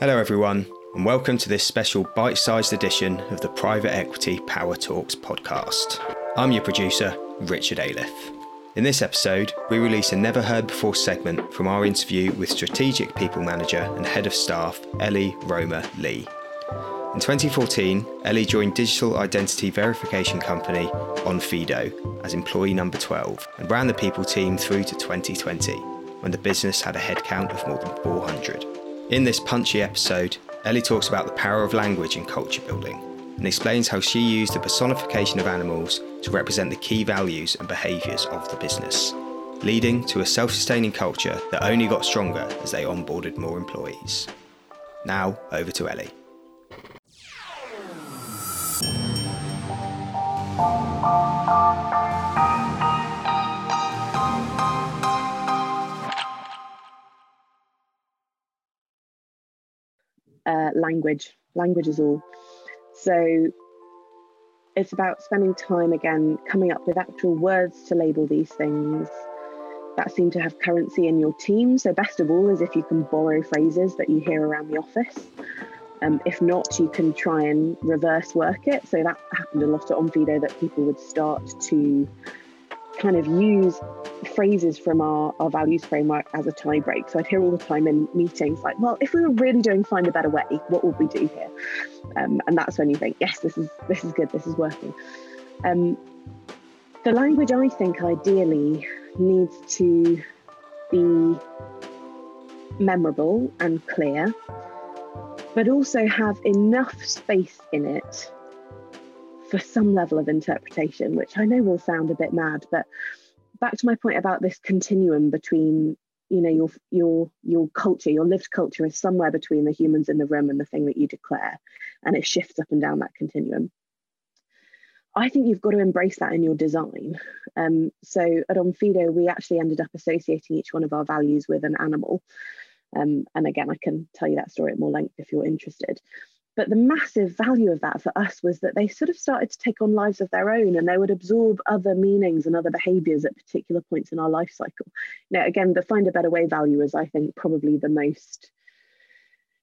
Hello, everyone, and welcome to this special bite sized edition of the Private Equity Power Talks podcast. I'm your producer, Richard Aliff. In this episode, we release a never heard before segment from our interview with Strategic People Manager and Head of Staff, Ellie Roma Lee. In 2014, Ellie joined digital identity verification company Onfido as employee number 12 and ran the people team through to 2020, when the business had a headcount of more than 400. In this punchy episode, Ellie talks about the power of language in culture building and explains how she used the personification of animals to represent the key values and behaviours of the business, leading to a self sustaining culture that only got stronger as they onboarded more employees. Now, over to Ellie. Language. Language is all. So it's about spending time again coming up with actual words to label these things that seem to have currency in your team. So, best of all is if you can borrow phrases that you hear around the office. Um, if not, you can try and reverse work it. So, that happened a lot at Onfido that people would start to kind of use phrases from our, our values framework as a tie break. So I'd hear all the time in meetings like, well, if we were really doing find a better way, what would we do here? Um, and that's when you think, yes, this is this is good, this is working. Um, the language I think ideally needs to be memorable and clear, but also have enough space in it for some level of interpretation, which I know will sound a bit mad, but back to my point about this continuum between you know your your your culture your lived culture is somewhere between the humans in the room and the thing that you declare and it shifts up and down that continuum. I think you've got to embrace that in your design. Um, so at onfido we actually ended up associating each one of our values with an animal. Um, and again i can tell you that story at more length if you're interested but the massive value of that for us was that they sort of started to take on lives of their own and they would absorb other meanings and other behaviors at particular points in our life cycle. Now, again, the find a better way value is, I think, probably the most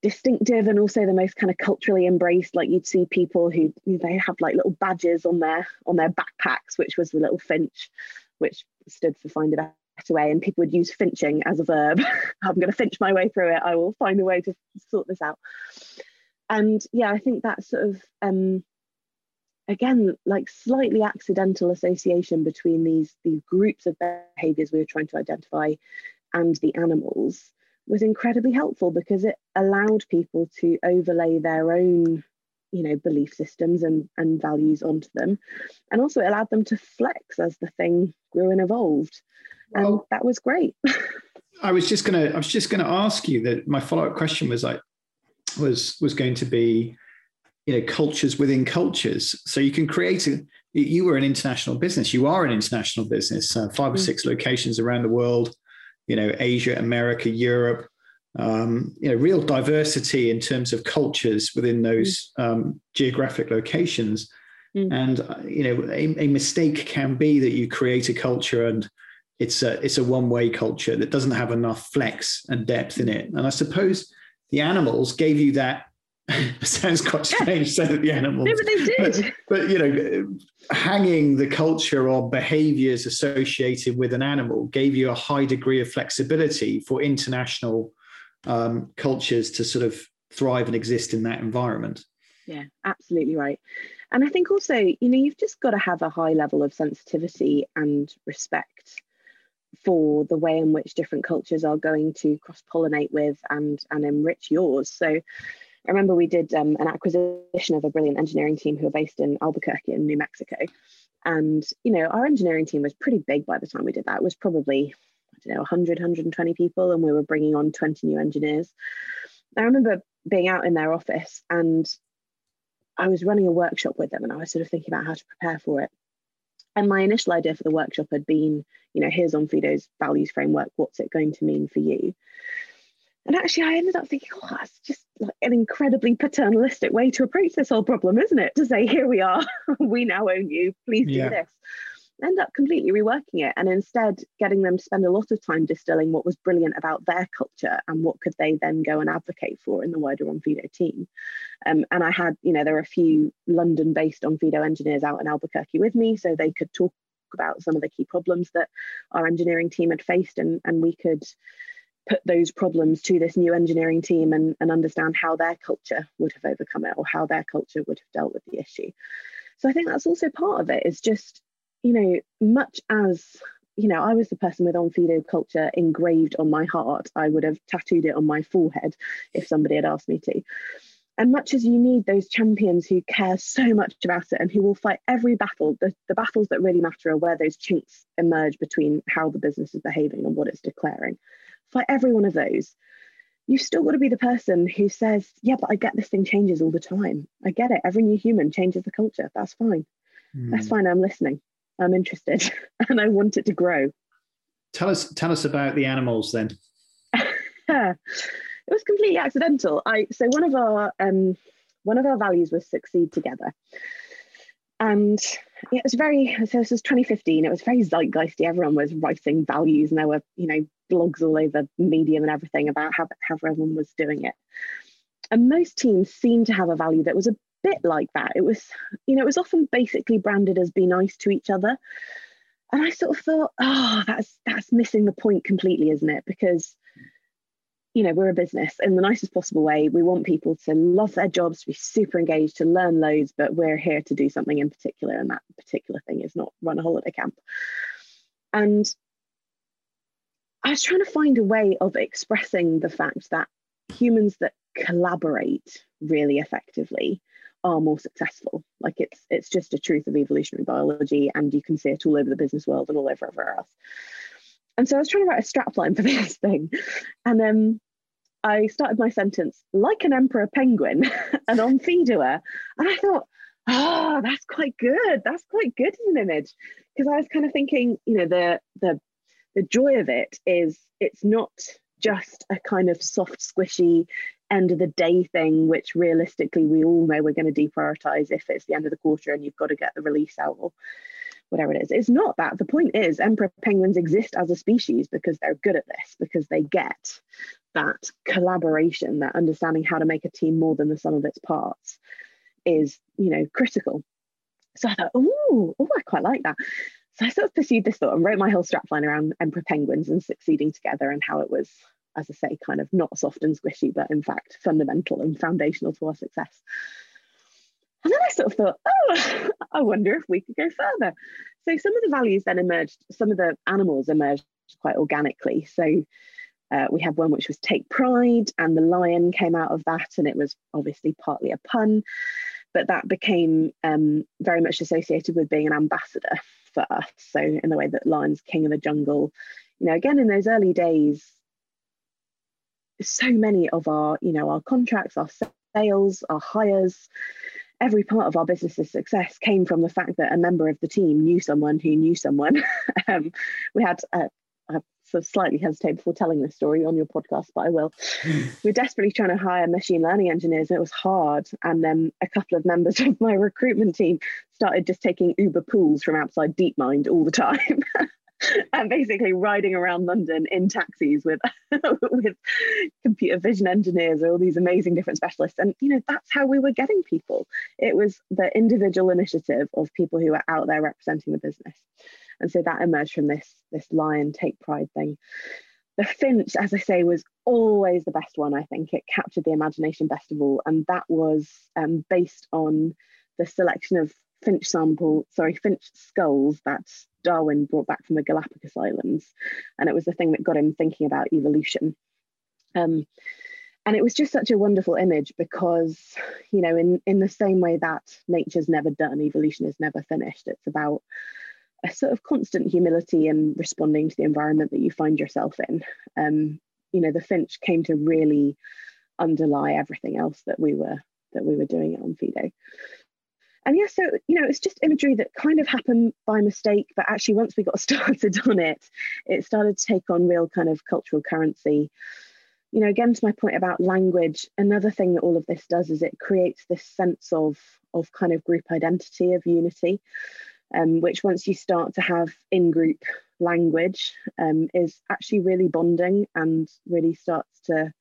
distinctive and also the most kind of culturally embraced. Like you'd see people who they have like little badges on their on their backpacks which was the little finch which stood for find a better way. And people would use finching as a verb. I'm going to finch my way through it. I will find a way to sort this out and yeah i think that sort of um, again like slightly accidental association between these these groups of behaviors we were trying to identify and the animals was incredibly helpful because it allowed people to overlay their own you know belief systems and and values onto them. And also it allowed them to flex as the thing grew and evolved. And well, that was great. I was just gonna i was just gonna ask you that my follow-up question was like was was going to be you know cultures within cultures so you can create a you were an international business you are an international business uh, five or mm. six locations around the world you know asia america europe um, you know real diversity in terms of cultures within those mm. um, geographic locations mm. and uh, you know a, a, mistake can be that you create a culture and it's a it's a one way culture that doesn't have enough flex and depth in it and i suppose the animals gave you that. sounds quite strange, so that the animals. No, but they did. But, but, you know, hanging the culture or behaviors associated with an animal gave you a high degree of flexibility for international um, cultures to sort of thrive and exist in that environment. Yeah, absolutely right. And I think also, you know, you've just got to have a high level of sensitivity and respect for the way in which different cultures are going to cross pollinate with and and enrich yours. So I remember we did um, an acquisition of a brilliant engineering team who are based in Albuquerque in New Mexico. And, you know, our engineering team was pretty big by the time we did that. It was probably, I don't know, 100, 120 people, and we were bringing on 20 new engineers. I remember being out in their office and I was running a workshop with them and I was sort of thinking about how to prepare for it. And my initial idea for the workshop had been, you know, here's Onfido's values framework. What's it going to mean for you? And actually, I ended up thinking, oh, that's just like an incredibly paternalistic way to approach this whole problem, isn't it? To say, here we are, we now own you, please do this. End up completely reworking it and instead getting them to spend a lot of time distilling what was brilliant about their culture and what could they then go and advocate for in the wider Onfido team. Um, and I had, you know, there were a few London based Onfido engineers out in Albuquerque with me so they could talk about some of the key problems that our engineering team had faced and, and we could put those problems to this new engineering team and, and understand how their culture would have overcome it or how their culture would have dealt with the issue. So I think that's also part of it is just, you know, much as, you know, I was the person with Onfido culture engraved on my heart, I would have tattooed it on my forehead if somebody had asked me to. And much as you need those champions who care so much about it and who will fight every battle, the, the battles that really matter are where those chinks emerge between how the business is behaving and what it's declaring. Fight every one of those you've still got to be the person who says, Yeah, but I get this thing changes all the time. I get it. Every new human changes the culture. That's fine. Mm. That's fine. I'm listening. I'm interested and I want it to grow. Tell us tell us about the animals then. it was completely accidental. I so one of our um one of our values was succeed together. And it was very so this was 2015 it was very zeitgeisty everyone was writing values and there were you know blogs all over medium and everything about how, how everyone was doing it and most teams seemed to have a value that was a bit like that it was you know it was often basically branded as be nice to each other and i sort of thought oh that's that's missing the point completely isn't it because you know, we're a business in the nicest possible way. We want people to love their jobs, to be super engaged, to learn loads, but we're here to do something in particular. And that particular thing is not run a holiday camp. And I was trying to find a way of expressing the fact that humans that collaborate really effectively are more successful. Like it's it's just a truth of evolutionary biology, and you can see it all over the business world and all over everywhere else. And so I was trying to write a strapline for this thing, and um, I started my sentence like an emperor penguin and on. And I thought, oh, that's quite good. That's quite good as an image. Because I was kind of thinking, you know, the the the joy of it is it's not just a kind of soft, squishy end of the day thing, which realistically we all know we're going to deprioritize if it's the end of the quarter and you've got to get the release out or whatever it is. It's not that. The point is, emperor penguins exist as a species because they're good at this, because they get that collaboration, that understanding how to make a team more than the sum of its parts is, you know, critical. So I thought, oh, oh, I quite like that. So I sort of pursued this thought and wrote my whole strapline around emperor penguins and succeeding together and how it was, as I say, kind of not soft and squishy, but in fact fundamental and foundational to our success. And then I sort of thought, oh, I wonder if we could go further. So some of the values then emerged, some of the animals emerged quite organically. So uh, we had one which was take pride, and the lion came out of that, and it was obviously partly a pun, but that became um, very much associated with being an ambassador for us. So, in the way that lion's king of the jungle, you know, again in those early days, so many of our, you know, our contracts, our sales, our hires, every part of our business's success came from the fact that a member of the team knew someone who knew someone. um, we had uh, sort of slightly hesitate before telling this story on your podcast, but I will. We're desperately trying to hire machine learning engineers, and it was hard. And then a couple of members of my recruitment team started just taking Uber pools from outside DeepMind all the time. And basically riding around London in taxis with with computer vision engineers or all these amazing different specialists. And you know, that's how we were getting people. It was the individual initiative of people who were out there representing the business. And so that emerged from this, this lion take pride thing. The finch, as I say, was always the best one, I think. It captured the imagination best of all. And that was um, based on the selection of finch sample, sorry, finch skulls that Darwin brought back from the Galapagos Islands. And it was the thing that got him thinking about evolution. Um, and it was just such a wonderful image because, you know, in, in the same way that nature's never done, evolution is never finished. It's about a sort of constant humility and responding to the environment that you find yourself in. Um, you know, the finch came to really underlie everything else that we were that we were doing Onfido. And yeah, so you know, it's just imagery that kind of happened by mistake, but actually once we got started on it, it started to take on real kind of cultural currency. You know, again to my point about language, another thing that all of this does is it creates this sense of of kind of group identity of unity um, which once you start to have in-group language um, is actually really bonding and really starts to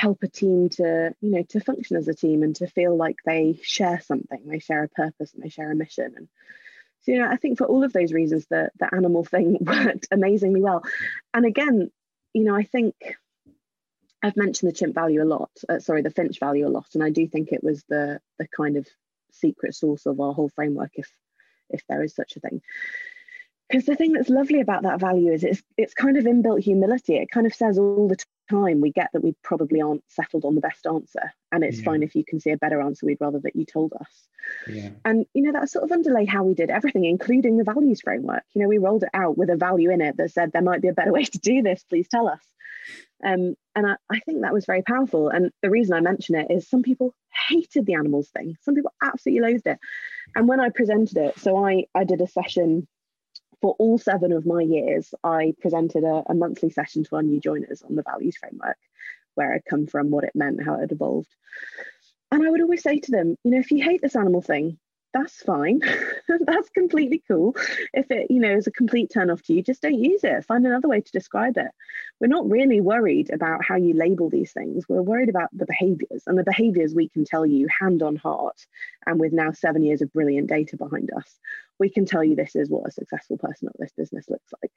help a team to you know to function as a team and to feel like they share something they share a purpose and they share a mission. And so you know i think for all of those reasons the the animal thing worked amazingly well. And again you know i think i've mentioned the chimp value a lot uh, sorry the finch value a lot and i do think it was the the kind of secret source of our whole framework if if there is such a thing. Because the thing that's lovely about that value is it's it's kind of inbuilt humility. It kind of says all the time we get that we probably aren't settled on the best answer and it's yeah. fine if you can see a better answer we'd rather that you told us. Yeah. and you know that sort of underlay how we did everything including the values framework. You know we rolled it out with a value in it that said there might be a better way to do this please tell us. Um, and I, I think that was very powerful. And the reason i mention it is some people hated the animals thing. Some people absolutely loathed it. And when i presented it so i i did a session for all seven of my years, I presented a, a monthly session to our new joiners on the values framework, where I'd come from, what it meant, how it evolved. And I would always say to them, you know, if you hate this animal thing, that's fine. that's completely cool. If it, you know, is a complete turn off to you, just don't use it. Find another way to describe it. We're not really worried about how you label these things. We're worried about the behaviors and the behaviors we can tell you hand on heart. And with now seven years of brilliant data behind us, we can tell you this is what a successful person at this business looks like.